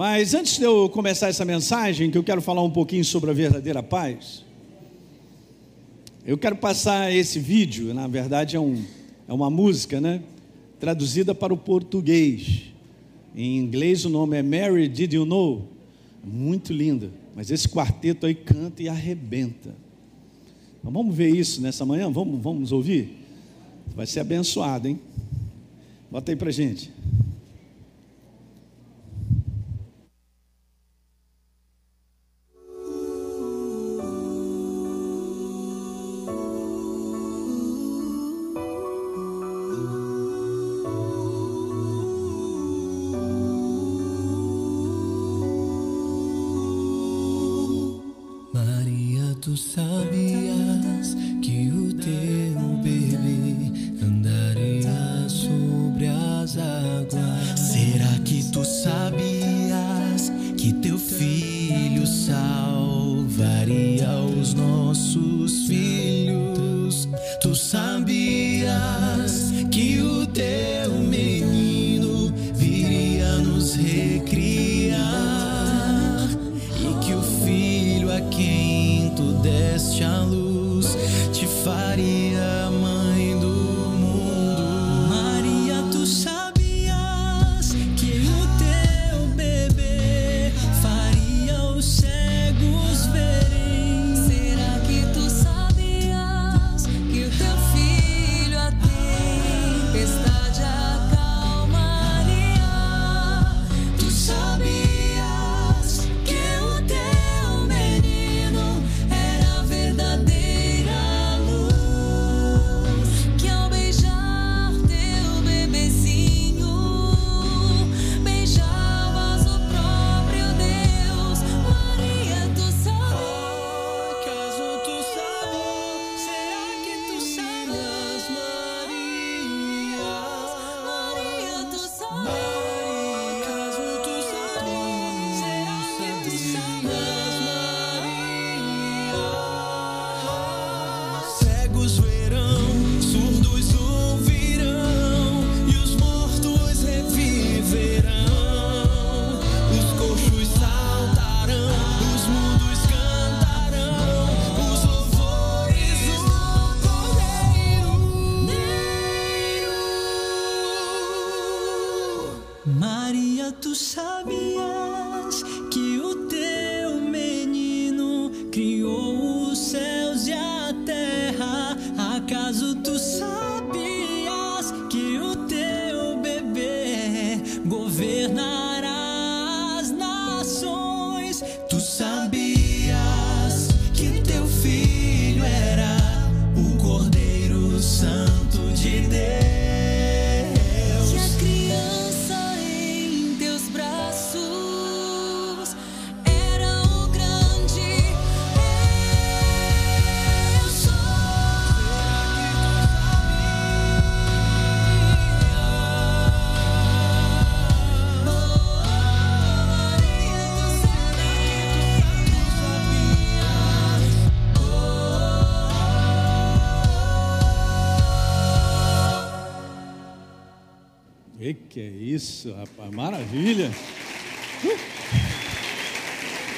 Mas antes de eu começar essa mensagem, que eu quero falar um pouquinho sobre a verdadeira paz, eu quero passar esse vídeo, na verdade é, um, é uma música, né? Traduzida para o português. Em inglês o nome é Mary Did You Know? Muito linda. Mas esse quarteto aí canta e arrebenta. Então vamos ver isso nessa manhã? Vamos, vamos ouvir? Vai ser abençoado, hein? Bota aí pra gente.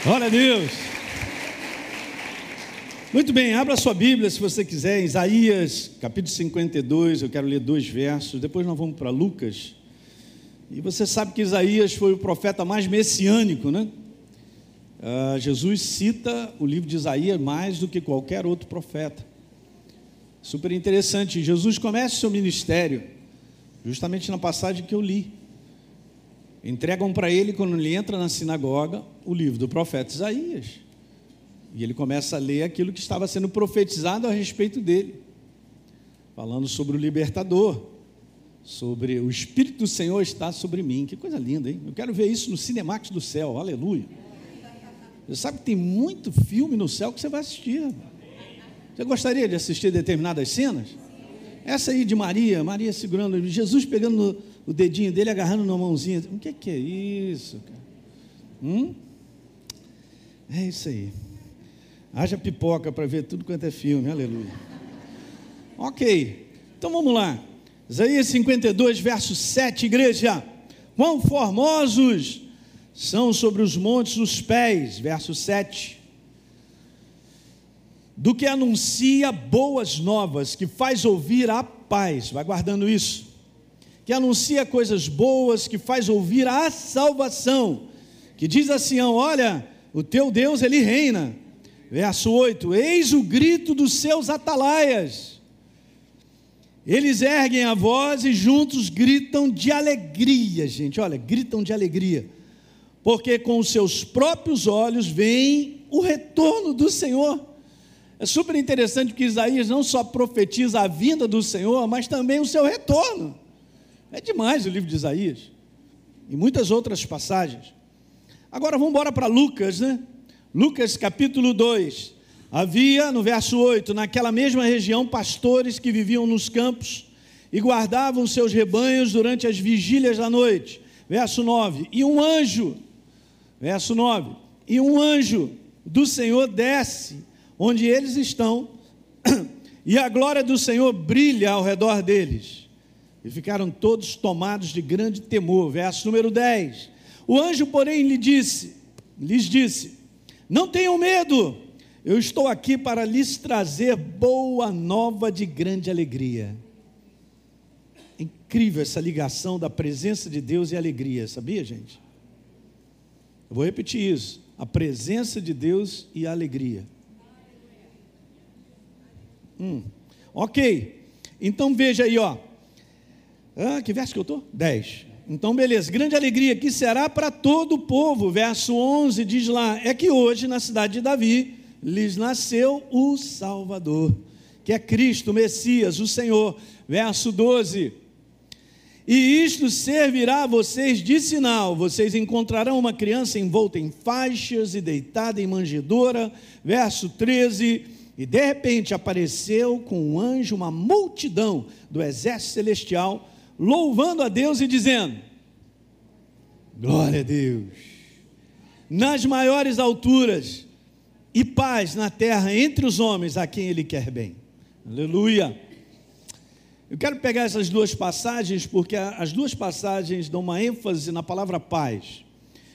Glória a Deus. Muito bem, abra sua Bíblia se você quiser, Isaías, capítulo 52, eu quero ler dois versos, depois nós vamos para Lucas. E você sabe que Isaías foi o profeta mais messiânico, né? Uh, Jesus cita o livro de Isaías mais do que qualquer outro profeta. Super interessante. Jesus começa o seu ministério justamente na passagem que eu li. Entregam para ele, quando ele entra na sinagoga, o livro do profeta Isaías. E ele começa a ler aquilo que estava sendo profetizado a respeito dele, falando sobre o libertador, sobre o Espírito do Senhor está sobre mim. Que coisa linda, hein? Eu quero ver isso no Cinemax do céu, aleluia. Você sabe que tem muito filme no céu que você vai assistir. Você gostaria de assistir determinadas cenas? Essa aí de Maria, Maria segurando, Jesus pegando o dedinho dele, agarrando na mãozinha. O que, que é isso, cara? Hum? É isso aí. Haja pipoca para ver tudo quanto é filme, aleluia. Ok, então vamos lá. Isaías 52, verso 7, igreja. Quão formosos são sobre os montes os pés, verso 7, do que anuncia boas novas, que faz ouvir a paz, vai guardando isso, que anuncia coisas boas, que faz ouvir a salvação, que diz assim: olha, o teu Deus, ele reina. Verso 8: Eis o grito dos seus atalaias. Eles erguem a voz e juntos gritam de alegria, gente. Olha, gritam de alegria porque com os seus próprios olhos veem o retorno do Senhor. É super interessante que Isaías não só profetiza a vinda do Senhor, mas também o seu retorno. É demais o livro de Isaías. E muitas outras passagens. Agora vamos embora para Lucas, né? Lucas capítulo 2. Havia, no verso 8, naquela mesma região, pastores que viviam nos campos e guardavam seus rebanhos durante as vigílias da noite. Verso 9: E um anjo Verso 9: E um anjo do Senhor desce onde eles estão, e a glória do Senhor brilha ao redor deles. E ficaram todos tomados de grande temor. Verso número 10. O anjo, porém, lhe disse, lhes disse: Não tenham medo, eu estou aqui para lhes trazer boa nova de grande alegria. É incrível essa ligação da presença de Deus e alegria, sabia, gente? Eu vou repetir isso: a presença de Deus e a alegria. Hum, ok, então veja aí, ó. Ah, que verso que eu estou? 10. Então, beleza, grande alegria que será para todo o povo. Verso 11 diz lá: é que hoje na cidade de Davi lhes nasceu o Salvador, que é Cristo, Messias, o Senhor. Verso 12: e isto servirá a vocês de sinal: vocês encontrarão uma criança envolta em faixas e deitada em manjedoura. Verso 13. E de repente apareceu com um anjo uma multidão do exército celestial, louvando a Deus e dizendo: Glória a Deus, nas maiores alturas, e paz na terra entre os homens a quem Ele quer bem. Aleluia. Eu quero pegar essas duas passagens porque as duas passagens dão uma ênfase na palavra paz.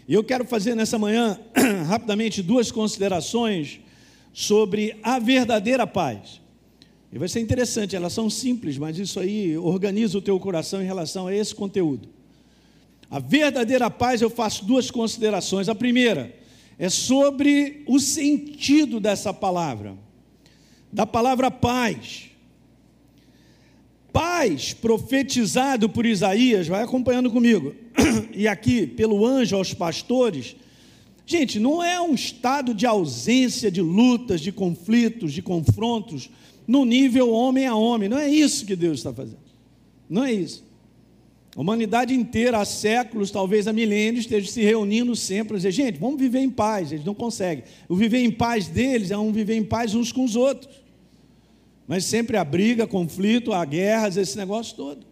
E eu quero fazer nessa manhã, rapidamente, duas considerações sobre a verdadeira paz. E vai ser interessante, elas são simples, mas isso aí organiza o teu coração em relação a esse conteúdo. A verdadeira paz, eu faço duas considerações. A primeira é sobre o sentido dessa palavra, da palavra paz paz profetizado por Isaías, vai acompanhando comigo, e aqui pelo anjo aos pastores, gente, não é um estado de ausência de lutas, de conflitos, de confrontos, no nível homem a homem, não é isso que Deus está fazendo, não é isso. A humanidade inteira, há séculos, talvez há milênios, esteja se reunindo sempre dizer, gente, vamos viver em paz, eles não conseguem. O viver em paz deles é um viver em paz uns com os outros. Mas sempre há briga, conflito, há guerras, esse negócio todo.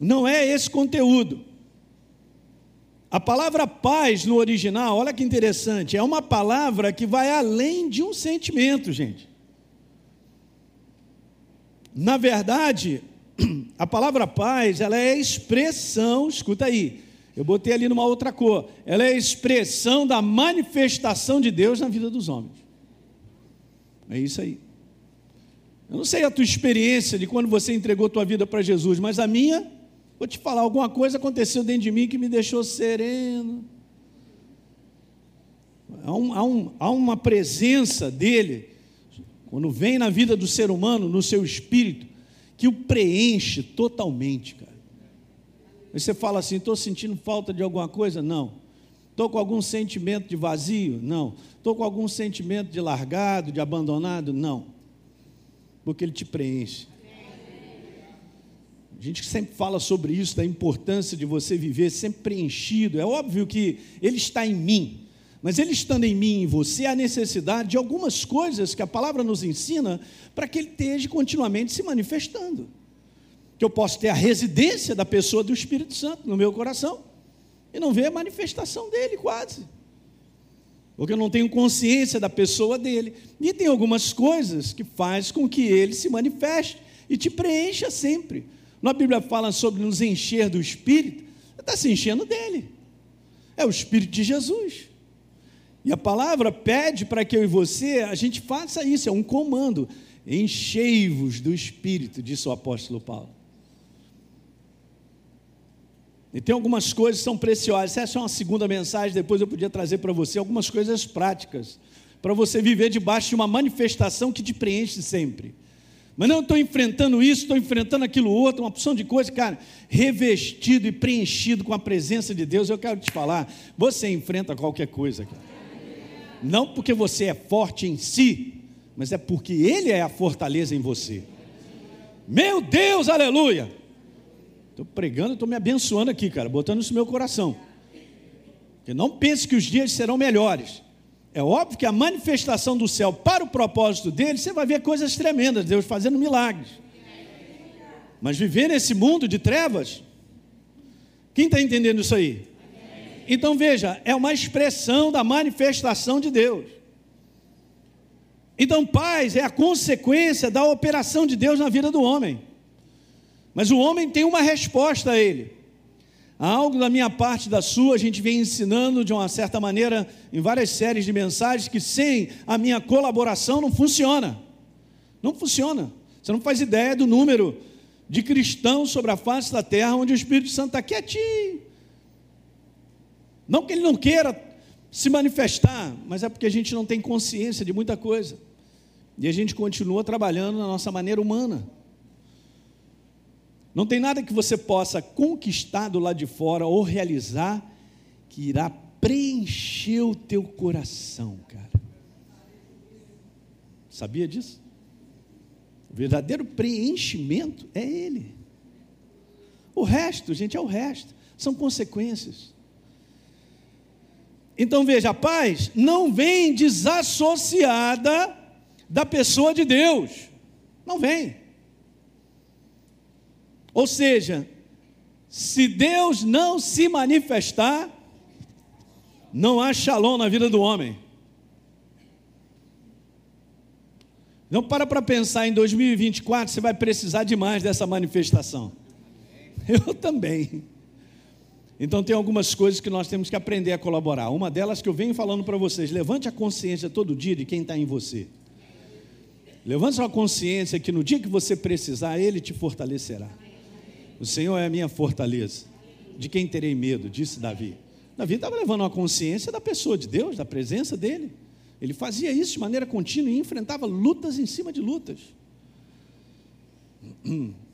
Não é esse conteúdo. A palavra paz no original, olha que interessante, é uma palavra que vai além de um sentimento, gente. Na verdade, a palavra paz, ela é expressão, escuta aí, eu botei ali numa outra cor, ela é expressão da manifestação de Deus na vida dos homens. É isso aí. Eu não sei a tua experiência de quando você entregou tua vida para Jesus, mas a minha, vou te falar, alguma coisa aconteceu dentro de mim que me deixou sereno. Há, um, há, um, há uma presença dele, quando vem na vida do ser humano, no seu espírito, que o preenche totalmente, cara. Aí você fala assim: estou sentindo falta de alguma coisa? Não. Estou com algum sentimento de vazio? Não. Estou com algum sentimento de largado, de abandonado? Não porque Ele te preenche. A gente sempre fala sobre isso, da importância de você viver sempre preenchido. É óbvio que Ele está em mim, mas Ele estando em mim e em você, há necessidade de algumas coisas que a palavra nos ensina para que Ele esteja continuamente se manifestando. Que eu possa ter a residência da pessoa do Espírito Santo no meu coração e não ver a manifestação dele quase porque eu não tenho consciência da pessoa dele. E tem algumas coisas que faz com que ele se manifeste e te preencha sempre. Na Bíblia fala sobre nos encher do Espírito, está se enchendo dele. É o Espírito de Jesus. E a palavra pede para que eu e você, a gente faça isso, é um comando. Enchei-vos do Espírito, disse o apóstolo Paulo. E tem algumas coisas que são preciosas. Essa é uma segunda mensagem, depois eu podia trazer para você algumas coisas práticas, para você viver debaixo de uma manifestação que te preenche sempre. Mas não estou enfrentando isso, estou enfrentando aquilo outro, uma opção de coisa, cara, revestido e preenchido com a presença de Deus. Eu quero te falar, você enfrenta qualquer coisa, cara. Não porque você é forte em si, mas é porque Ele é a fortaleza em você. Meu Deus, aleluia! Estou pregando, estou me abençoando aqui, cara, botando isso no meu coração. Porque não pense que os dias serão melhores. É óbvio que a manifestação do céu para o propósito dele, você vai ver coisas tremendas, Deus fazendo milagres. Mas viver nesse mundo de trevas, quem está entendendo isso aí? Então veja, é uma expressão da manifestação de Deus. Então, paz é a consequência da operação de Deus na vida do homem. Mas o homem tem uma resposta a ele. Há algo da minha parte da sua, a gente vem ensinando de uma certa maneira em várias séries de mensagens que sem a minha colaboração não funciona. Não funciona. Você não faz ideia do número de cristãos sobre a face da terra onde o Espírito Santo está quietinho. Não que ele não queira se manifestar, mas é porque a gente não tem consciência de muita coisa. E a gente continua trabalhando na nossa maneira humana. Não tem nada que você possa conquistar do lado de fora ou realizar que irá preencher o teu coração, cara. Sabia disso? O verdadeiro preenchimento é Ele. O resto, gente, é o resto. São consequências. Então veja, a paz não vem desassociada da pessoa de Deus. Não vem. Ou seja, se Deus não se manifestar, não há shalom na vida do homem. Não para para pensar em 2024, você vai precisar demais dessa manifestação. Eu também. Então tem algumas coisas que nós temos que aprender a colaborar. Uma delas que eu venho falando para vocês, levante a consciência todo dia de quem está em você. Levante sua consciência que no dia que você precisar, Ele te fortalecerá. O Senhor é a minha fortaleza. De quem terei medo? Disse Davi. Davi estava levando uma consciência da pessoa de Deus, da presença dele. Ele fazia isso de maneira contínua e enfrentava lutas em cima de lutas.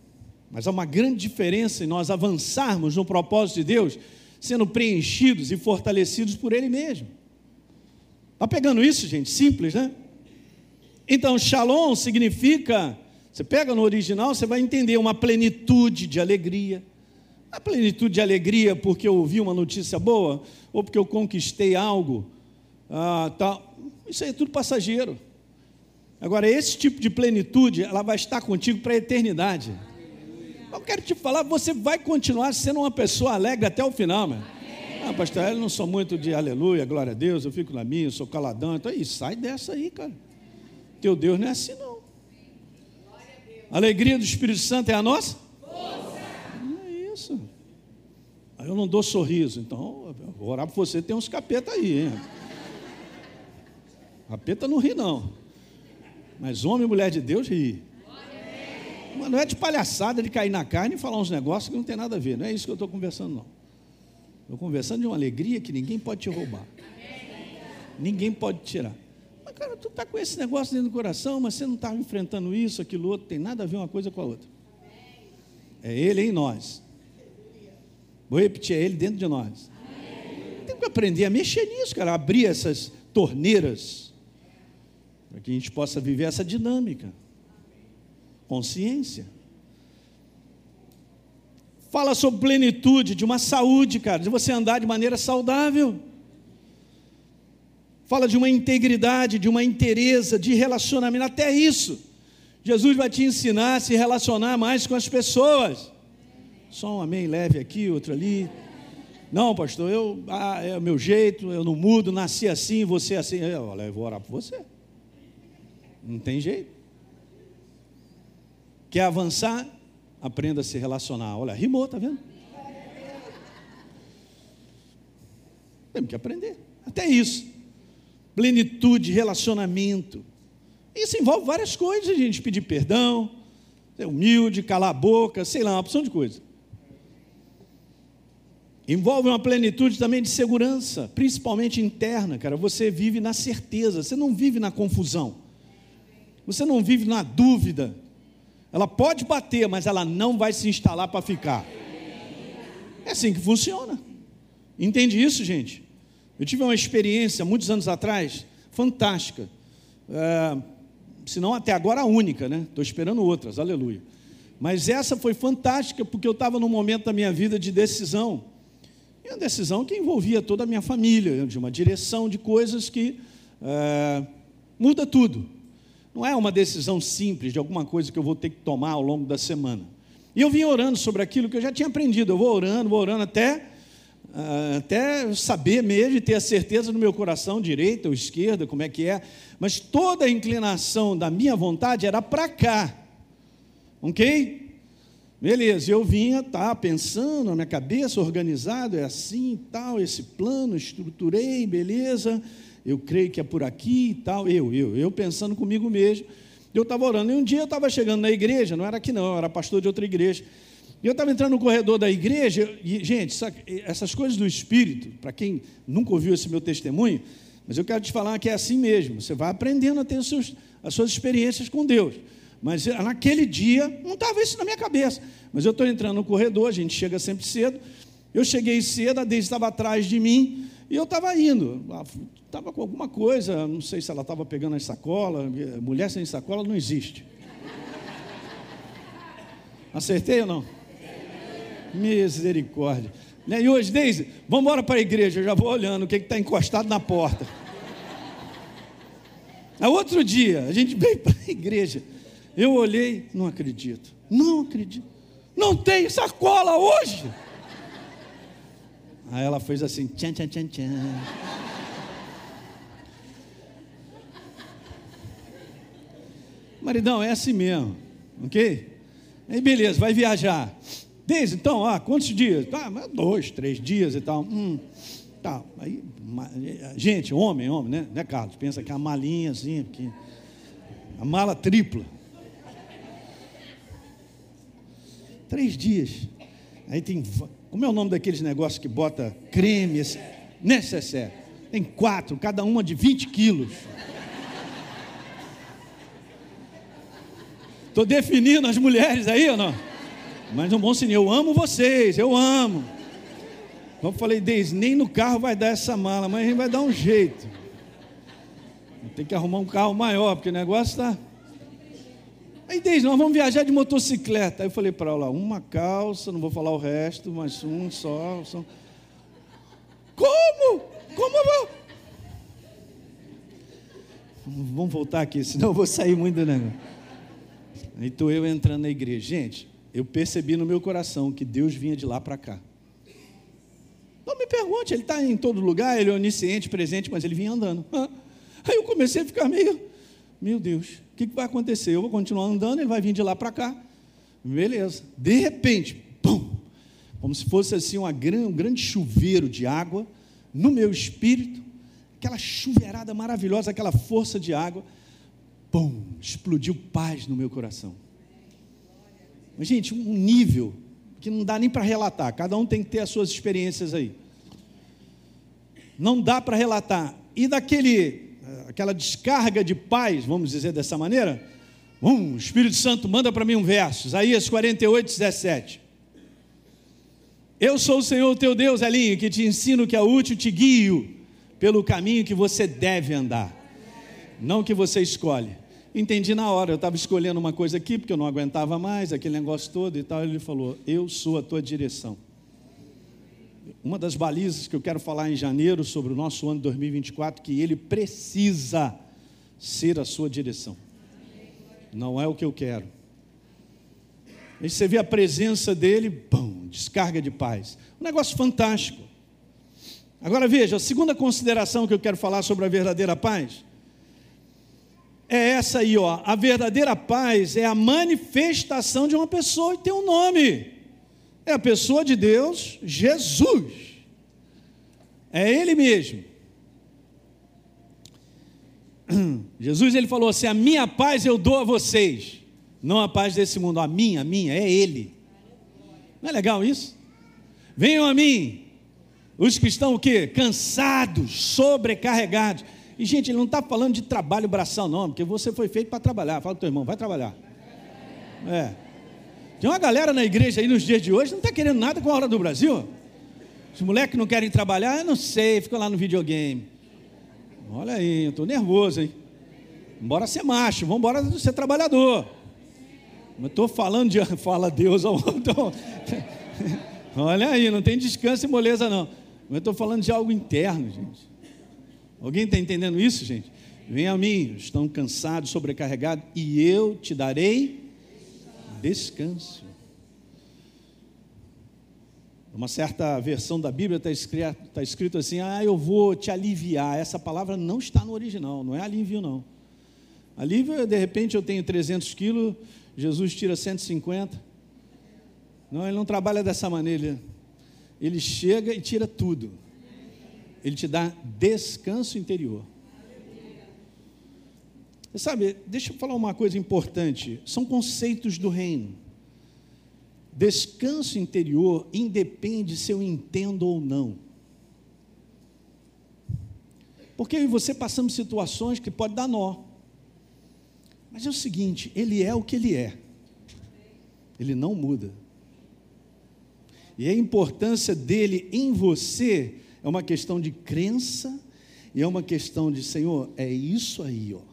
Mas há uma grande diferença em nós avançarmos no propósito de Deus, sendo preenchidos e fortalecidos por Ele mesmo. Está pegando isso, gente? Simples, né? Então, shalom significa você pega no original, você vai entender uma plenitude de alegria. A plenitude de alegria porque eu ouvi uma notícia boa, ou porque eu conquistei algo. Ah, tá. Isso aí é tudo passageiro. Agora, esse tipo de plenitude, ela vai estar contigo para a eternidade. Eu quero te falar, você vai continuar sendo uma pessoa alegre até o final, mano. Ah, pastor, eu não sou muito de aleluia, glória a Deus, eu fico na minha, eu sou caladão. Então, aí, sai dessa aí, cara. Teu Deus não é assim, não. A alegria do Espírito Santo é a nossa? Não é isso. Aí eu não dou sorriso, então vou orar por você, tem uns capeta aí, hein? Capeta não ri, não. Mas homem e mulher de Deus ri. Mas não é de palhaçada de cair na carne e falar uns negócios que não tem nada a ver. Não é isso que eu estou conversando, não. Estou conversando de uma alegria que ninguém pode te roubar. Ninguém pode tirar cara, tu está com esse negócio dentro do coração, mas você não está enfrentando isso, aquilo outro, tem nada a ver uma coisa com a outra. É Ele em nós. Vou repetir, é Ele dentro de nós. Tem que aprender a mexer nisso, cara, abrir essas torneiras, para que a gente possa viver essa dinâmica. Consciência. Fala sobre plenitude, de uma saúde, cara, de você andar de maneira saudável fala de uma integridade, de uma inteireza, de relacionamento, até isso. Jesus vai te ensinar a se relacionar mais com as pessoas. Só um amém leve aqui, outro ali. Não, pastor, eu, ah, é o meu jeito, eu não mudo, nasci assim, você é assim. Eu, olha, eu vou orar por você. Não tem jeito. Quer avançar? Aprenda a se relacionar. Olha, rimou, tá vendo? Temos que aprender. Até isso. Plenitude, relacionamento. Isso envolve várias coisas, a gente pedir perdão, ser humilde, calar a boca, sei lá, uma opção de coisa. Envolve uma plenitude também de segurança, principalmente interna, cara. Você vive na certeza, você não vive na confusão. Você não vive na dúvida. Ela pode bater, mas ela não vai se instalar para ficar. É assim que funciona. Entende isso, gente? Eu tive uma experiência muitos anos atrás, fantástica. É, se não até agora a única, né? Estou esperando outras, aleluia. Mas essa foi fantástica porque eu estava num momento da minha vida de decisão. E uma decisão que envolvia toda a minha família, de uma direção de coisas que é, muda tudo. Não é uma decisão simples de alguma coisa que eu vou ter que tomar ao longo da semana. E eu vim orando sobre aquilo que eu já tinha aprendido. Eu vou orando, vou orando até, uh, até saber mesmo e ter a certeza no meu coração, direita ou esquerda, como é que é. Mas toda a inclinação da minha vontade era para cá. Ok? Beleza, eu vinha, tá, pensando na minha cabeça, organizado, é assim tal, esse plano, estruturei, beleza, eu creio que é por aqui e tal, eu, eu, eu pensando comigo mesmo. Eu estava orando, e um dia eu estava chegando na igreja, não era aqui não, eu era pastor de outra igreja, e eu estava entrando no corredor da igreja, e, gente, essas coisas do Espírito, para quem nunca ouviu esse meu testemunho, mas eu quero te falar que é assim mesmo, você vai aprendendo a ter as suas experiências com Deus. Mas naquele dia, não estava isso na minha cabeça. Mas eu estou entrando no corredor, a gente chega sempre cedo. Eu cheguei cedo, a Deise estava atrás de mim e eu estava indo. Estava com alguma coisa, não sei se ela estava pegando as sacolas. Mulher sem sacola não existe. Acertei ou não? Misericórdia. Né, e hoje, Deise, vamos embora para a igreja. Eu já vou olhando o que está encostado na porta. A outro dia, a gente veio para a igreja. Eu olhei, não acredito, não acredito. Não tem sacola hoje. Aí ela fez assim, tchan, tchan, tchan, tchan. Maridão, é assim mesmo, ok? Aí beleza, vai viajar. Desde então, ah, quantos dias? Tá, dois, três dias e tal. Hum, tá. Aí, gente, homem, homem, né? né, Carlos? Pensa que é a malinha assim, a mala tripla. Três dias. Aí tem. Como é o nome daqueles negócios que bota creme? Necessaire. Tem quatro, cada uma de 20 quilos. Estou definindo as mulheres aí ou não? Mas um bom sinal, eu amo vocês, eu amo. Como eu falei, Deise, nem no carro vai dar essa mala, mas a gente vai dar um jeito. Tem que arrumar um carro maior, porque o negócio está. Aí diz, nós vamos viajar de motocicleta. Aí eu falei para ela, uma calça, não vou falar o resto, mas um só. só. Como? Como eu vou? Vamos voltar aqui, senão eu vou sair muito do negócio. Aí estou eu entrando na igreja. Gente, eu percebi no meu coração que Deus vinha de lá para cá. Não me pergunte, ele está em todo lugar, ele é onisciente, presente, mas ele vinha andando. Aí eu comecei a ficar meio, meu Deus, o que, que vai acontecer? Eu vou continuar andando, ele vai vir de lá para cá. Beleza. De repente, pum, como se fosse assim uma, um grande chuveiro de água no meu espírito, aquela chuveirada maravilhosa, aquela força de água, pum, explodiu paz no meu coração. Mas, gente, um nível que não dá nem para relatar, cada um tem que ter as suas experiências aí. Não dá para relatar. E daquele aquela descarga de paz, vamos dizer dessa maneira, um, o Espírito Santo manda para mim um verso, Isaías 48, 17. Eu sou o Senhor teu Deus, Elinho, que te ensino que é útil, te guio pelo caminho que você deve andar, não que você escolhe. Entendi na hora, eu estava escolhendo uma coisa aqui, porque eu não aguentava mais, aquele negócio todo e tal. Ele falou: Eu sou a tua direção. Uma das balizas que eu quero falar em janeiro sobre o nosso ano 2024, que ele precisa ser a sua direção. Não é o que eu quero. Aí você vê a presença dele, pum, descarga de paz. Um negócio fantástico. Agora veja, a segunda consideração que eu quero falar sobre a verdadeira paz é essa aí, ó. A verdadeira paz é a manifestação de uma pessoa e tem um nome é a pessoa de Deus, Jesus. É Ele mesmo. Jesus ele falou assim: A minha paz eu dou a vocês, não a paz desse mundo, a minha, a minha, é Ele. Não é legal isso? Venham a mim, os que estão o quê? Cansados, sobrecarregados. E, gente, ele não está falando de trabalho braçal, não, porque você foi feito para trabalhar. Fala para o teu irmão, vai trabalhar. É. Tem uma galera na igreja aí nos dias de hoje, não está querendo nada com a hora do Brasil. Os moleques não querem trabalhar, eu não sei, ficam lá no videogame. Olha aí, eu estou nervoso, hein? Bora ser macho, vamos embora ser trabalhador. Mas estou falando de. Fala Deus ao outro. Olha aí, não tem descanso e moleza, não. Mas estou falando de algo interno, gente. Alguém está entendendo isso, gente? Vem a mim, estão cansados, sobrecarregados, e eu te darei descanso. Uma certa versão da Bíblia está escrito, está escrito assim: Ah, eu vou te aliviar. Essa palavra não está no original, não é alívio, não. Alívio, de repente, eu tenho 300 quilos, Jesus tira 150. Não, ele não trabalha dessa maneira. Ele chega e tira tudo. Ele te dá descanso interior. Você sabe, deixa eu falar uma coisa importante. São conceitos do reino. Descanso interior independe se eu entendo ou não. Porque eu e você passamos situações que pode dar nó. Mas é o seguinte, ele é o que ele é. Ele não muda. E a importância dele em você é uma questão de crença e é uma questão de, Senhor, é isso aí, ó.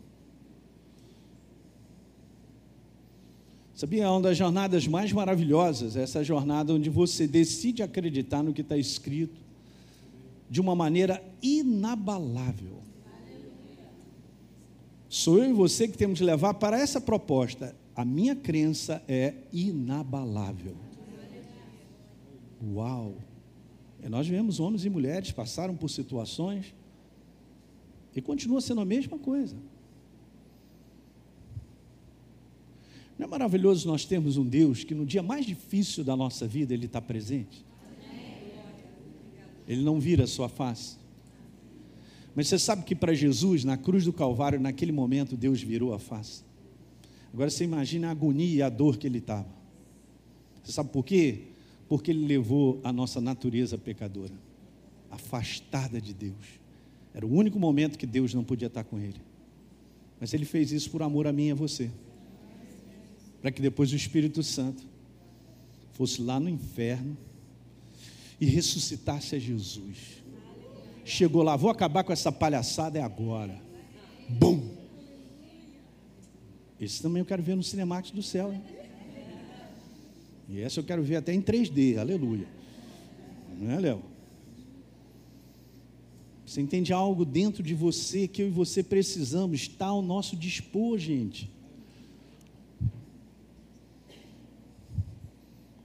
Sabia, é uma das jornadas mais maravilhosas, essa jornada onde você decide acreditar no que está escrito de uma maneira inabalável. Sou eu e você que temos de levar para essa proposta. A minha crença é inabalável. Uau! E nós vemos homens e mulheres passaram por situações e continua sendo a mesma coisa. Não é maravilhoso nós termos um Deus que no dia mais difícil da nossa vida Ele está presente? Ele não vira a sua face. Mas você sabe que para Jesus, na cruz do Calvário, naquele momento, Deus virou a face. Agora você imagina a agonia e a dor que ele estava. Você sabe por quê? porque ele levou a nossa natureza pecadora, afastada de Deus. Era o único momento que Deus não podia estar com ele. Mas ele fez isso por amor a mim e a você. Para que depois o Espírito Santo fosse lá no inferno e ressuscitasse a Jesus. Chegou lá, vou acabar com essa palhaçada, é agora. Bum! Esse também eu quero ver no Cinemax do céu. Hein? E essa eu quero ver até em 3D, aleluia. Não é, Léo? Você entende algo dentro de você que eu e você precisamos, está ao nosso dispor, gente.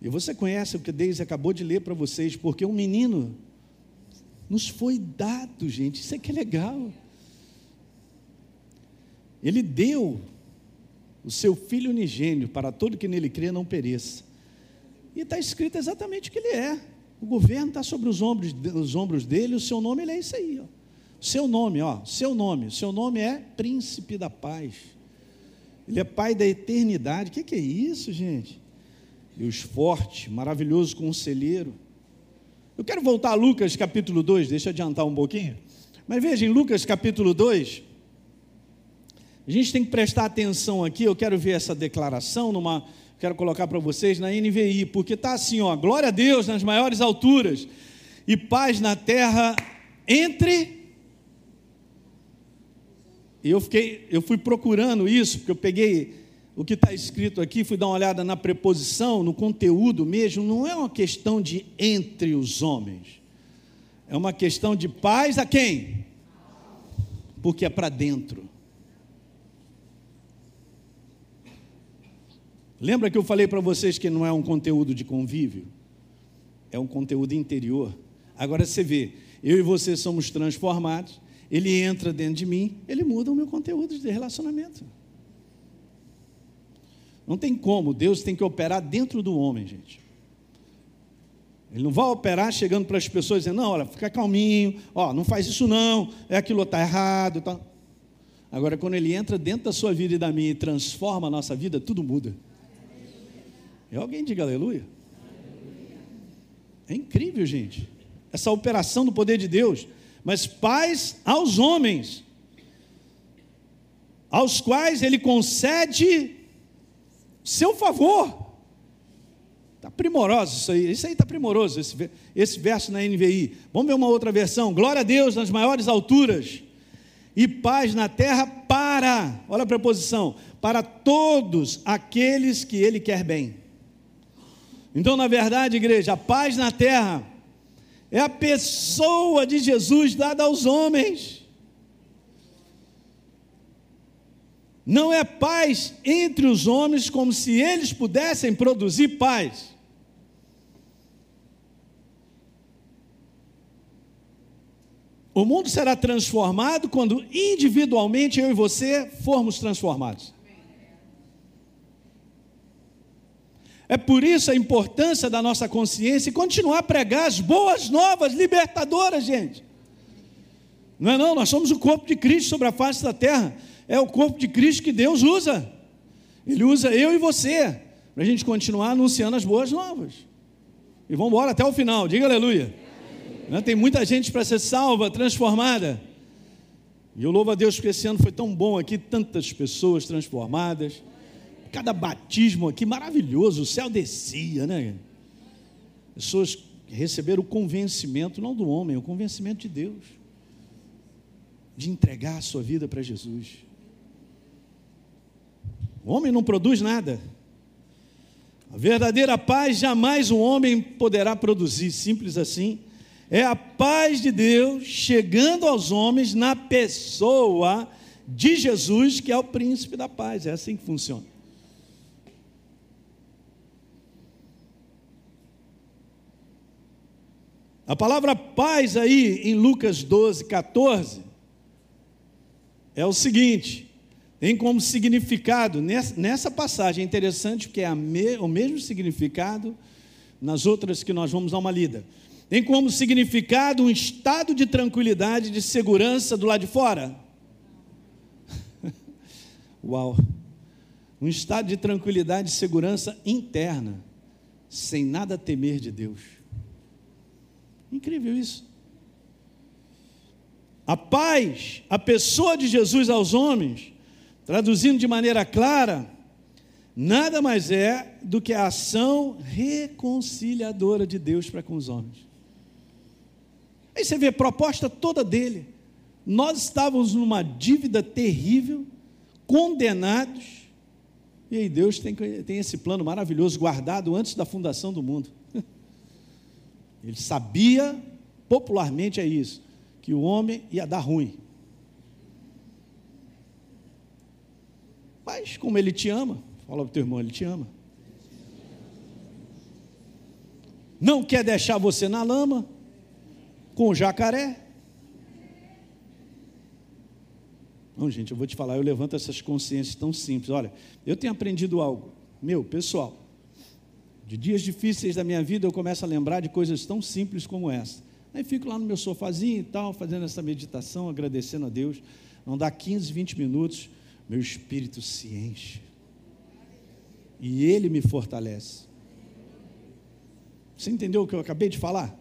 E você conhece o que Deise acabou de ler para vocês, porque um menino nos foi dado, gente, isso é que é legal. Ele deu o seu filho unigênio para todo que nele crê não pereça, e está escrito exatamente o que ele é. O governo está sobre os ombros, os ombros dele, o seu nome ele é isso aí. Ó. Seu nome, ó, seu nome, seu nome é Príncipe da Paz. Ele é Pai da eternidade. O que, que é isso, gente? Deus forte, maravilhoso conselheiro. Eu quero voltar a Lucas capítulo 2, deixa eu adiantar um pouquinho. Mas veja, em Lucas capítulo 2, a gente tem que prestar atenção aqui. Eu quero ver essa declaração numa quero colocar para vocês na NVI, porque está assim, ó, glória a Deus nas maiores alturas e paz na terra entre e eu fiquei, eu fui procurando isso, porque eu peguei o que está escrito aqui, fui dar uma olhada na preposição, no conteúdo mesmo, não é uma questão de entre os homens. É uma questão de paz a quem? Porque é para dentro. Lembra que eu falei para vocês que não é um conteúdo de convívio? É um conteúdo interior. Agora você vê, eu e você somos transformados, ele entra dentro de mim, ele muda o meu conteúdo de relacionamento. Não tem como, Deus tem que operar dentro do homem, gente. Ele não vai operar chegando para as pessoas dizendo, não, olha, fica calminho, ó, não faz isso não, é aquilo está errado. Tá. Agora, quando ele entra dentro da sua vida e da minha e transforma a nossa vida, tudo muda. E alguém diga aleluia. É incrível, gente. Essa operação do poder de Deus. Mas paz aos homens, aos quais ele concede seu favor. Está primoroso isso aí. Isso aí está primoroso, esse, esse verso na NVI. Vamos ver uma outra versão. Glória a Deus nas maiores alturas e paz na terra para, olha a preposição, para todos aqueles que ele quer bem. Então, na verdade, igreja, a paz na terra é a pessoa de Jesus dada aos homens. Não é paz entre os homens como se eles pudessem produzir paz. O mundo será transformado quando individualmente eu e você formos transformados. É por isso a importância da nossa consciência e continuar a pregar as boas novas libertadoras, gente. Não é não, nós somos o corpo de Cristo sobre a face da terra é o corpo de Cristo que Deus usa. Ele usa eu e você, para a gente continuar anunciando as boas novas. E vamos embora até o final, diga aleluia. aleluia. Tem muita gente para ser salva, transformada. E eu louvo a Deus porque esse ano foi tão bom aqui, tantas pessoas transformadas. Cada batismo aqui maravilhoso, o céu descia, né? Pessoas receberam o convencimento, não do homem, o convencimento de Deus, de entregar a sua vida para Jesus. O homem não produz nada. A verdadeira paz jamais o homem poderá produzir, simples assim. É a paz de Deus chegando aos homens na pessoa de Jesus, que é o príncipe da paz. É assim que funciona. A palavra paz aí em Lucas 12, 14 é o seguinte: tem como significado, nessa passagem é interessante, porque é o mesmo significado nas outras que nós vamos dar uma lida. Tem como significado um estado de tranquilidade, de segurança do lado de fora. Uau! Um estado de tranquilidade e segurança interna, sem nada temer de Deus. Incrível isso. A paz, a pessoa de Jesus aos homens, Traduzindo de maneira clara, nada mais é do que a ação reconciliadora de Deus para com os homens. Aí você vê a proposta toda dele. Nós estávamos numa dívida terrível, condenados, e aí Deus tem, tem esse plano maravilhoso guardado antes da fundação do mundo. Ele sabia, popularmente é isso, que o homem ia dar ruim. Mas como ele te ama, fala para o teu irmão, ele te ama. Não quer deixar você na lama com o jacaré. Não, gente, eu vou te falar, eu levanto essas consciências tão simples. Olha, eu tenho aprendido algo, meu, pessoal. De dias difíceis da minha vida, eu começo a lembrar de coisas tão simples como essa. Aí fico lá no meu sofazinho e tal, fazendo essa meditação, agradecendo a Deus. Não dá 15, 20 minutos, meu espírito se enche. E ele me fortalece. Você entendeu o que eu acabei de falar?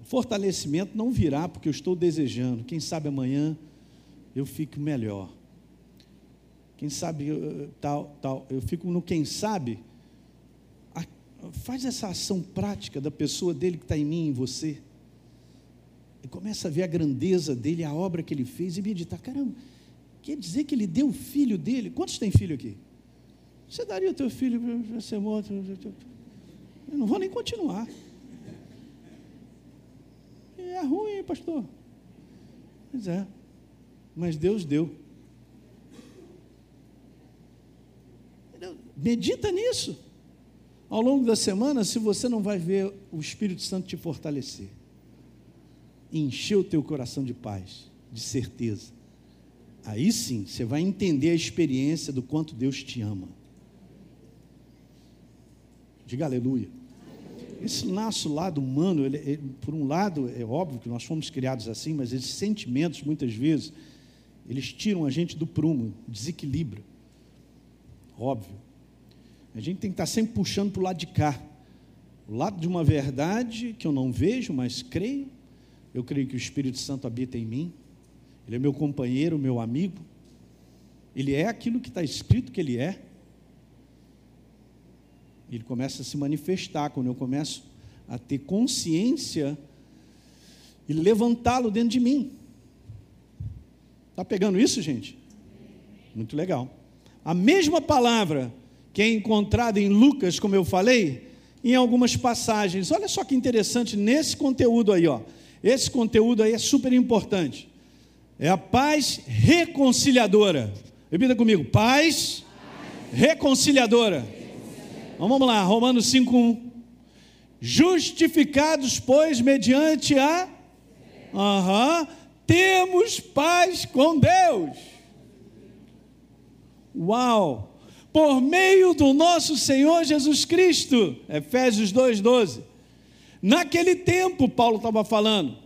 O fortalecimento não virá porque eu estou desejando. Quem sabe amanhã eu fico melhor. Quem sabe tal, tal. Eu fico no quem sabe. Faz essa ação prática da pessoa dele que está em mim, em você e começa a ver a grandeza dele, a obra que ele fez e meditar. Caramba, quer dizer que ele deu o filho dele? Quantos tem filho aqui? Você daria o teu filho para ser morto? Eu não vou nem continuar. É ruim, pastor. Pois é. Mas Deus deu. Medita nisso. Ao longo da semana, se você não vai ver o Espírito Santo te fortalecer encher o teu coração de paz, de certeza. Aí sim, você vai entender a experiência do quanto Deus te ama. Diga aleluia. esse nosso lado humano, ele, ele, por um lado, é óbvio que nós fomos criados assim, mas esses sentimentos, muitas vezes, eles tiram a gente do prumo, desequilibra. Óbvio. A gente tem que estar sempre puxando para o lado de cá. O lado de uma verdade que eu não vejo, mas creio. Eu creio que o Espírito Santo habita em mim. Ele é meu companheiro, meu amigo. Ele é aquilo que está escrito que ele é. Ele começa a se manifestar quando eu começo a ter consciência e levantá-lo dentro de mim. Está pegando isso, gente? Muito legal. A mesma palavra que é encontrada em Lucas, como eu falei, em algumas passagens. Olha só que interessante nesse conteúdo aí, ó. Esse conteúdo aí é super importante. É a paz reconciliadora. Repita comigo: paz, paz. reconciliadora. Então, vamos lá, Romanos 5:1. Justificados, pois, mediante a temos paz com Deus. Uau! Por meio do nosso Senhor Jesus Cristo, Efésios 2:12. Naquele tempo, Paulo estava falando,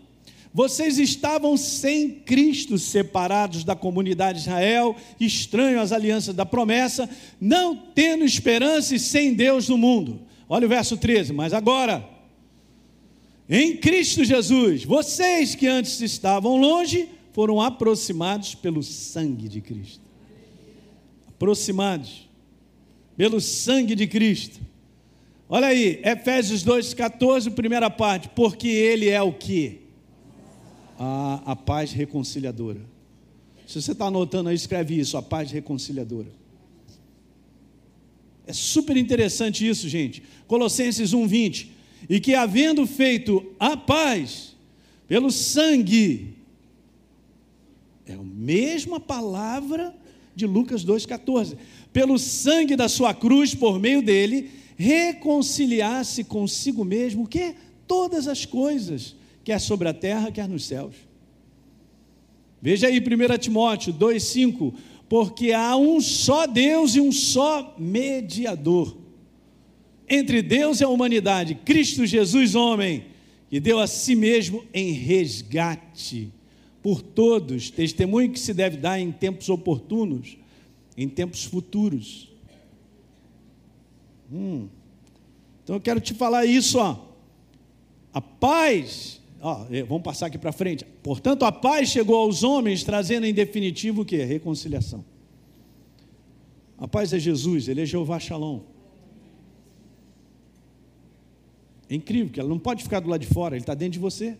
vocês estavam sem Cristo, separados da comunidade de Israel, estranhos às alianças da promessa, não tendo esperança e sem Deus no mundo. Olha o verso 13. Mas agora, em Cristo Jesus, vocês que antes estavam longe, foram aproximados pelo sangue de Cristo. Aproximados pelo sangue de Cristo. Olha aí, Efésios 2,14, primeira parte. Porque Ele é o que? a, a paz reconciliadora. Se você está anotando aí, escreve isso, a paz reconciliadora. É super interessante isso, gente. Colossenses 1:20. E que havendo feito a paz pelo sangue, é a mesma palavra de Lucas 2:14. Pelo sangue da sua cruz, por meio dele, reconciliasse consigo mesmo o que todas as coisas quer sobre a terra, quer nos céus. Veja aí 1 Timóteo 2,5: Porque há um só Deus e um só mediador entre Deus e a humanidade, Cristo Jesus, homem, que deu a si mesmo em resgate por todos, testemunho que se deve dar em tempos oportunos, em tempos futuros. Hum. Então eu quero te falar isso, ó. A paz Ó, vamos passar aqui para frente. Portanto, a paz chegou aos homens, trazendo em definitivo o que? Reconciliação. A paz é Jesus, ele é Jeová Shalom. É incrível, que ela não pode ficar do lado de fora, ele está dentro de você.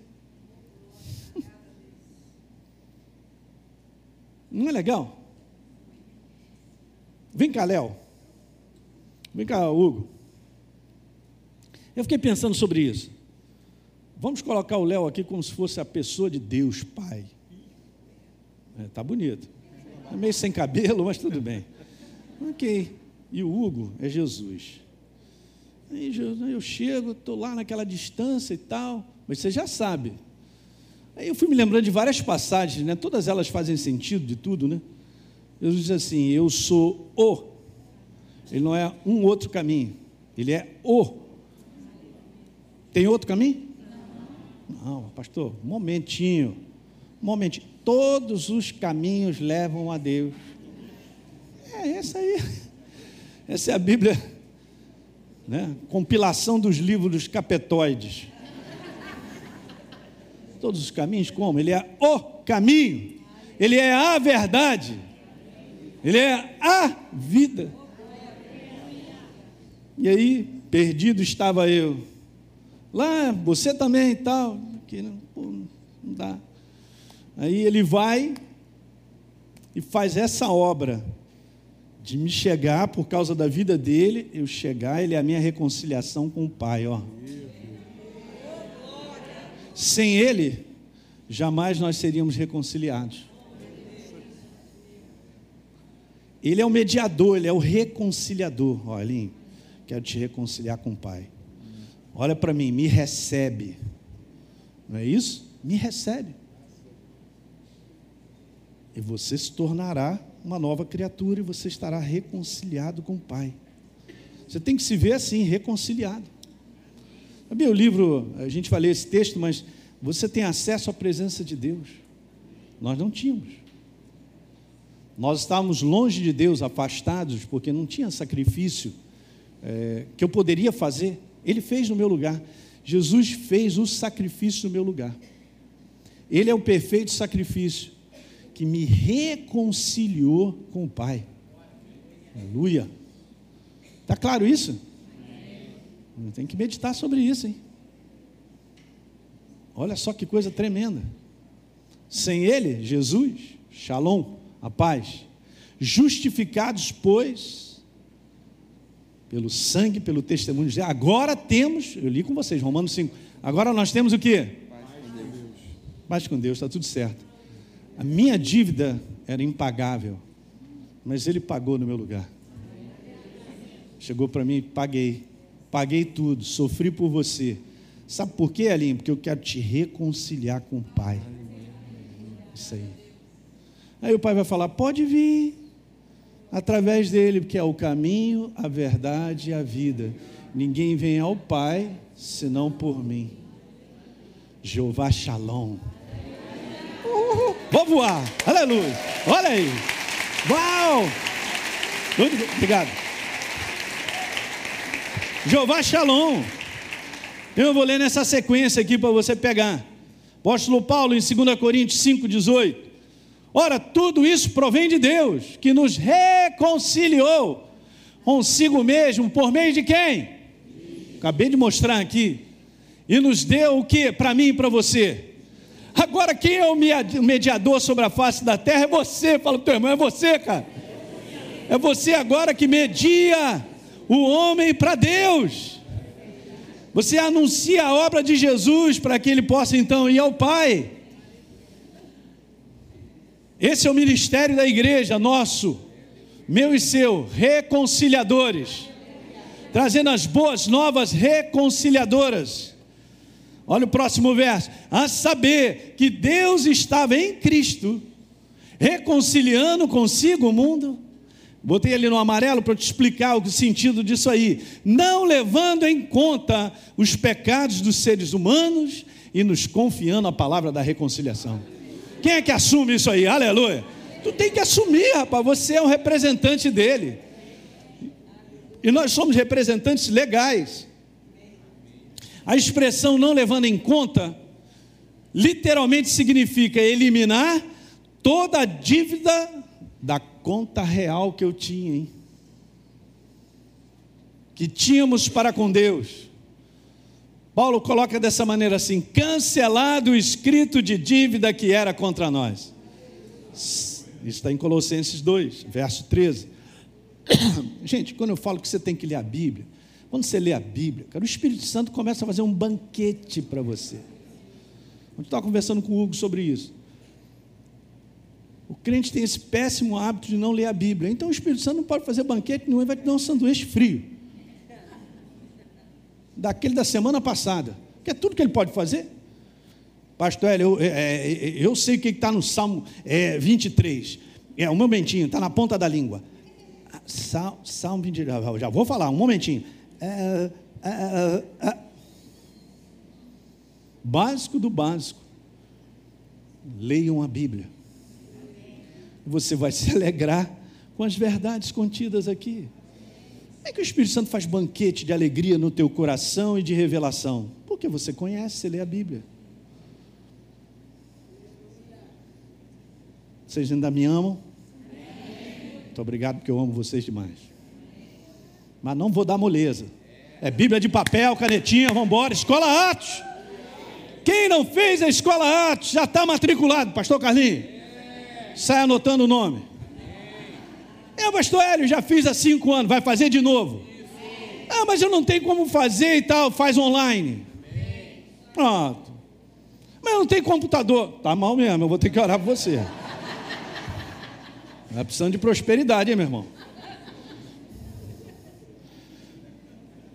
Não é legal? Vem cá, Léo. Vem cá, Hugo. Eu fiquei pensando sobre isso. Vamos colocar o Léo aqui como se fosse a pessoa de Deus, Pai. É, tá bonito. É meio sem cabelo, mas tudo bem. Ok. E o Hugo é Jesus. Aí eu chego, estou lá naquela distância e tal, mas você já sabe. Aí eu fui me lembrando de várias passagens, né? todas elas fazem sentido de tudo, né? Jesus diz assim: Eu sou o. Ele não é um outro caminho, ele é o. Tem outro caminho? Não, pastor, momentinho. Momentinho. Todos os caminhos levam a Deus. É, essa aí. Essa é a Bíblia. Né? Compilação dos livros capetoides. Todos os caminhos, como? Ele é o caminho. Ele é a verdade. Ele é a vida. E aí, perdido estava eu Lá, você também e tal. Que não, não dá. Aí ele vai e faz essa obra de me chegar por causa da vida dele, eu chegar, ele é a minha reconciliação com o Pai, ó. Sem ele, jamais nós seríamos reconciliados. Ele é o mediador, ele é o reconciliador. Olha, quero te reconciliar com o Pai. Olha para mim, me recebe. Não é isso? Me recebe. E você se tornará uma nova criatura e você estará reconciliado com o Pai. Você tem que se ver assim, reconciliado. Sabia o livro, a gente vai ler esse texto, mas você tem acesso à presença de Deus. Nós não tínhamos. Nós estávamos longe de Deus, afastados, porque não tinha sacrifício é, que eu poderia fazer. Ele fez no meu lugar. Jesus fez o sacrifício no meu lugar. Ele é o perfeito sacrifício que me reconciliou com o Pai. Aleluia. Está claro isso? Tem que meditar sobre isso, hein? Olha só que coisa tremenda. Sem Ele, Jesus, Shalom, a paz. Justificados, pois, pelo sangue, pelo testemunho de Deus. Agora temos, eu li com vocês, Romanos 5. Agora nós temos o que? Paz com Deus, está tudo certo. A minha dívida era impagável, mas Ele pagou no meu lugar. Chegou para mim, paguei, paguei tudo, sofri por você. Sabe por quê, Aline? Porque eu quero te reconciliar com o Pai. Isso aí. Aí o Pai vai falar: pode vir, através dele, porque é o caminho, a verdade e a vida. Ninguém vem ao Pai senão por mim. Jeová Shalom. Uhul. Vou voar. Aleluia. Olha aí. Uau. Obrigado. Jeová Shalom. Eu vou ler nessa sequência aqui para você pegar. Apóstolo Paulo em 2 Coríntios 5,18. Ora, tudo isso provém de Deus, que nos reconciliou consigo mesmo, por meio de quem? Acabei de mostrar aqui. E nos deu o que? Para mim e para você. Agora, quem é o mediador sobre a face da terra é você. Fala, teu irmão, é você, cara. É você agora que media o homem para Deus. Você anuncia a obra de Jesus para que ele possa então ir ao Pai. Esse é o ministério da igreja, nosso, meu e seu, reconciliadores, trazendo as boas novas reconciliadoras. Olha o próximo verso. A saber que Deus estava em Cristo, reconciliando consigo o mundo Botei ali no amarelo para te explicar o sentido disso aí. Não levando em conta os pecados dos seres humanos e nos confiando a palavra da reconciliação. Quem é que assume isso aí? Aleluia. Tu tem que assumir, rapaz. Você é um representante dele. E nós somos representantes legais. A expressão não levando em conta literalmente significa eliminar toda a dívida da conta real que eu tinha, hein? Que tínhamos para com Deus. Paulo coloca dessa maneira assim: cancelado o escrito de dívida que era contra nós. Isso está em Colossenses 2, verso 13. Gente, quando eu falo que você tem que ler a Bíblia, quando você lê a Bíblia, cara, o Espírito Santo começa a fazer um banquete para você. Eu estava conversando com o Hugo sobre isso. O crente tem esse péssimo hábito de não ler a Bíblia. Então o Espírito Santo não pode fazer banquete ele vai te dar um sanduíche frio. Daquele da semana passada. Que é tudo que ele pode fazer. Pastor eu, é, é eu sei o que está no Salmo é, 23. É, um momentinho, está na ponta da língua. Sal, Salmo 23, já vou falar, um momentinho. É, é, é, básico do básico. Leiam a Bíblia você vai se alegrar com as verdades contidas aqui. Como é que o Espírito Santo faz banquete de alegria no teu coração e de revelação? Porque você conhece, você lê a Bíblia. Vocês ainda me amam? Muito obrigado, porque eu amo vocês demais. Mas não vou dar moleza. É Bíblia de papel, canetinha, vamos embora. Escola Atos. Quem não fez a Escola Atos já está matriculado, Pastor Carlinhos. Sai anotando o nome. É, pastor Hélio, já fiz há cinco anos, vai fazer de novo. Ah, mas eu não tenho como fazer e tal, faz online. Pronto. Mas eu não tenho computador. Tá mal mesmo, eu vou ter que orar por você. Está precisando de prosperidade, hein, meu irmão?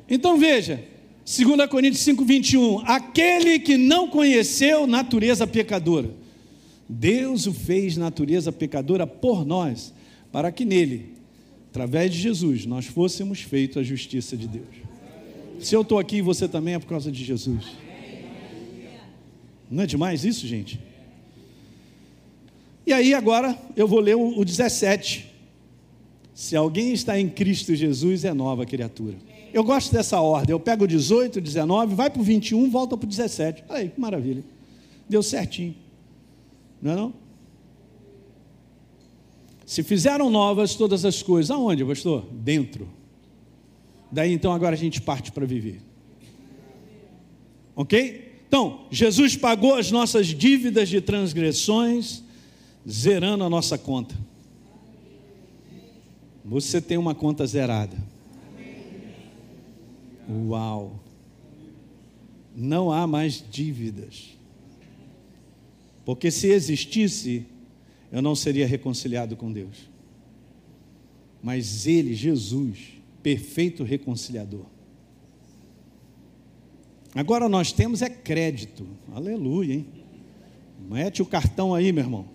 Então veja, 2 Coríntios 5, 21. Aquele que não conheceu natureza pecadora Deus o fez natureza pecadora por nós, para que nele, através de Jesus, nós fôssemos feitos a justiça de Deus. Se eu estou aqui você também é por causa de Jesus. Não é demais isso, gente? E aí agora eu vou ler o, o 17. Se alguém está em Cristo Jesus, é nova criatura. Eu gosto dessa ordem. Eu pego o 18, o 19, vai para o 21, volta para o 17. Olha aí, que maravilha. Deu certinho. Não é não? Se fizeram novas todas as coisas, aonde, pastor? Dentro. Daí então agora a gente parte para viver. Ok? Então, Jesus pagou as nossas dívidas de transgressões, zerando a nossa conta. Você tem uma conta zerada. Uau! Não há mais dívidas. Porque se existisse, eu não seria reconciliado com Deus. Mas Ele, Jesus, perfeito reconciliador. Agora nós temos é crédito. Aleluia, hein? Mete o cartão aí, meu irmão.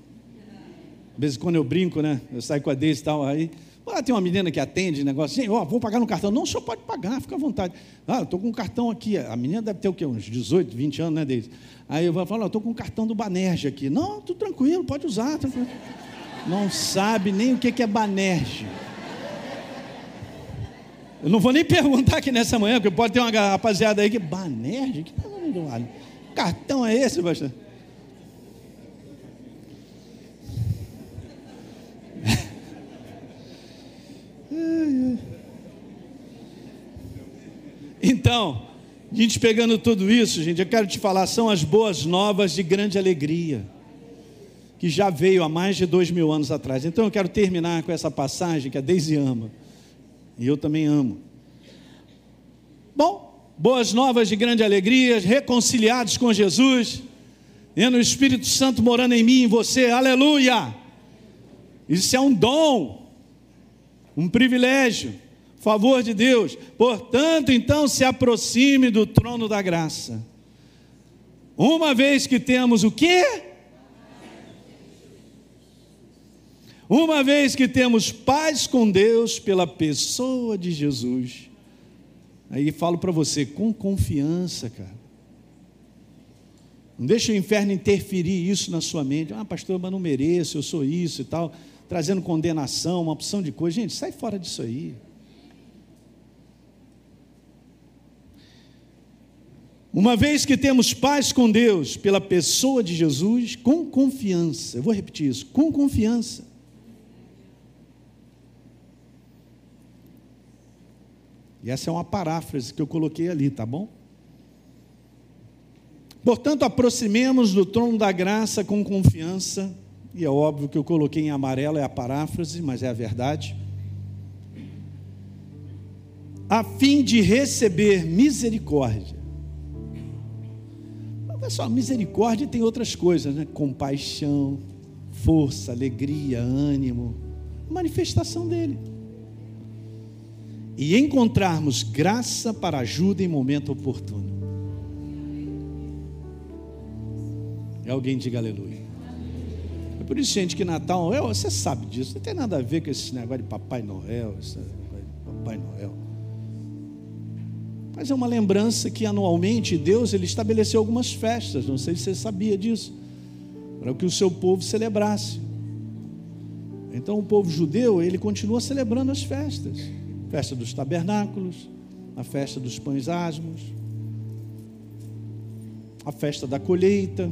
Às vezes quando eu brinco, né? Eu saio com a Deise e tal, aí ah, tem uma menina que atende negócio assim, ó, oh, vou pagar no cartão. Não, o senhor pode pagar, fica à vontade. Ah, eu estou com um cartão aqui. A menina deve ter o quê? Uns 18, 20 anos, né, Deise? Aí eu vou falar, eu estou com um cartão do Banerje aqui. Não, tudo tranquilo, pode usar. Tranquilo. Não sabe nem o que é Banerje. Eu não vou nem perguntar aqui nessa manhã, porque pode ter uma rapaziada aí que. Banerje? Que cartão é esse, pastor? Então, a gente pegando tudo isso, gente, eu quero te falar, são as boas novas de grande alegria, que já veio há mais de dois mil anos atrás. Então eu quero terminar com essa passagem que a Deise ama, e eu também amo. Bom, boas novas de grande alegria, reconciliados com Jesus, tendo o Espírito Santo morando em mim em você, aleluia! Isso é um dom, um privilégio favor de Deus. Portanto, então, se aproxime do trono da graça. Uma vez que temos o quê? Uma vez que temos paz com Deus pela pessoa de Jesus. Aí falo para você, com confiança, cara. Não deixe o inferno interferir isso na sua mente. Ah, pastor, mas não mereço, eu sou isso e tal. Trazendo condenação, uma opção de coisa. Gente, sai fora disso aí. Uma vez que temos paz com Deus pela pessoa de Jesus, com confiança, eu vou repetir isso, com confiança. E essa é uma paráfrase que eu coloquei ali, tá bom? Portanto, aproximemos do trono da graça com confiança, e é óbvio que eu coloquei em amarelo, é a paráfrase, mas é a verdade, a fim de receber misericórdia só, misericórdia tem outras coisas, né? Compaixão, força, alegria, ânimo, manifestação dele. E encontrarmos graça para ajuda em momento oportuno. E alguém diga aleluia. É por isso, gente, que Natal, você sabe disso, não tem nada a ver com esse negócio de Papai Noel, esse Papai Noel mas é uma lembrança que anualmente Deus ele estabeleceu algumas festas, não sei se você sabia disso, para que o seu povo celebrasse. Então o povo judeu, ele continua celebrando as festas. Festa dos tabernáculos, a festa dos pães asmos, a festa da colheita.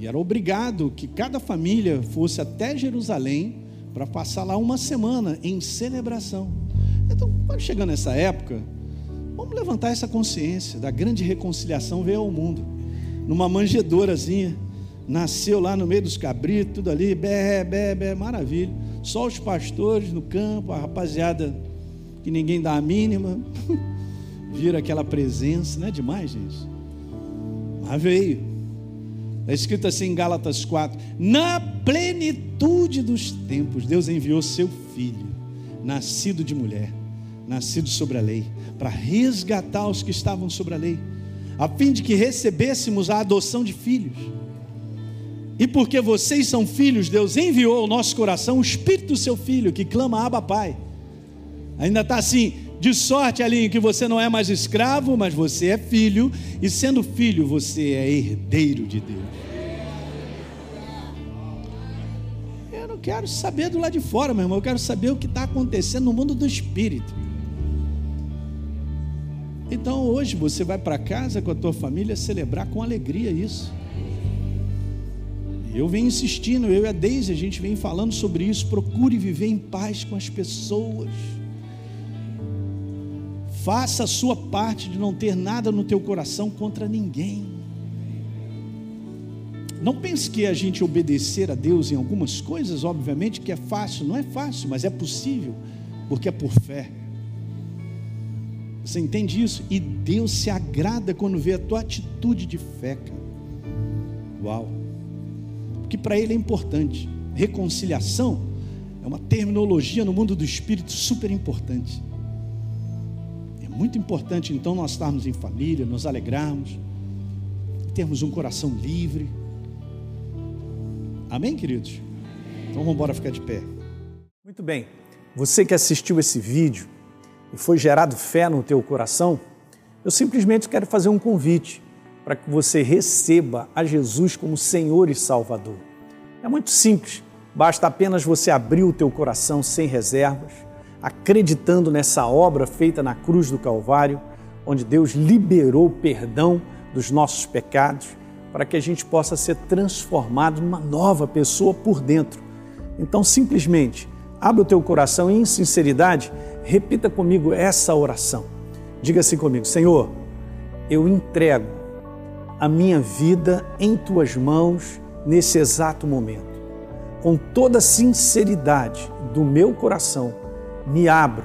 E era obrigado que cada família fosse até Jerusalém para passar lá uma semana em celebração. Então, quando chegando nessa época, Vamos levantar essa consciência da grande reconciliação veio ao mundo. Numa manjedourazinha. Nasceu lá no meio dos cabritos, tudo ali, bé, bé, bé, maravilha. Só os pastores no campo, a rapaziada que ninguém dá a mínima. Vira aquela presença, não é demais, gente? Mas veio. Está escrito assim em Gálatas 4: Na plenitude dos tempos, Deus enviou seu filho, nascido de mulher, nascido sobre a lei para resgatar os que estavam sobre a lei, a fim de que recebêssemos a adoção de filhos. E porque vocês são filhos, Deus enviou ao nosso coração o Espírito do seu Filho, que clama Abba Pai. Ainda está assim, De sorte, Alinho, que você não é mais escravo, mas você é filho, e sendo filho, você é herdeiro de Deus. Eu não quero saber do lado de fora, meu irmão, eu quero saber o que está acontecendo no mundo do espírito. Então hoje você vai para casa com a tua família celebrar com alegria isso. Eu venho insistindo, eu e a Deise, a gente vem falando sobre isso. Procure viver em paz com as pessoas. Faça a sua parte de não ter nada no teu coração contra ninguém. Não pense que a gente obedecer a Deus em algumas coisas, obviamente que é fácil, não é fácil, mas é possível, porque é por fé. Você entende isso? E Deus se agrada quando vê a tua atitude de fé, cara. Uau! Porque para Ele é importante. Reconciliação é uma terminologia no mundo do espírito super importante. É muito importante então nós estarmos em família, nos alegrarmos, termos um coração livre. Amém, queridos? Então vamos embora ficar de pé. Muito bem. Você que assistiu esse vídeo, e foi gerado fé no teu coração, eu simplesmente quero fazer um convite para que você receba a Jesus como Senhor e Salvador. É muito simples, basta apenas você abrir o teu coração sem reservas, acreditando nessa obra feita na cruz do Calvário, onde Deus liberou o perdão dos nossos pecados, para que a gente possa ser transformado numa nova pessoa por dentro. Então, simplesmente, abre o teu coração e, em sinceridade, Repita comigo essa oração. Diga assim comigo: Senhor, eu entrego a minha vida em tuas mãos nesse exato momento. Com toda a sinceridade do meu coração, me abro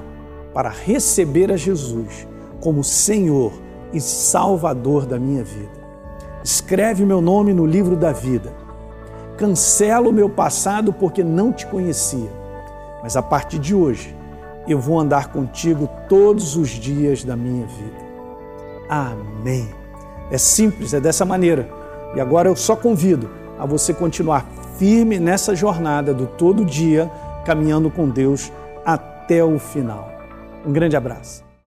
para receber a Jesus como Senhor e Salvador da minha vida. Escreve meu nome no livro da vida. Cancelo o meu passado porque não te conhecia. Mas a partir de hoje, eu vou andar contigo todos os dias da minha vida. Amém. É simples, é dessa maneira. E agora eu só convido a você continuar firme nessa jornada do todo dia, caminhando com Deus até o final. Um grande abraço.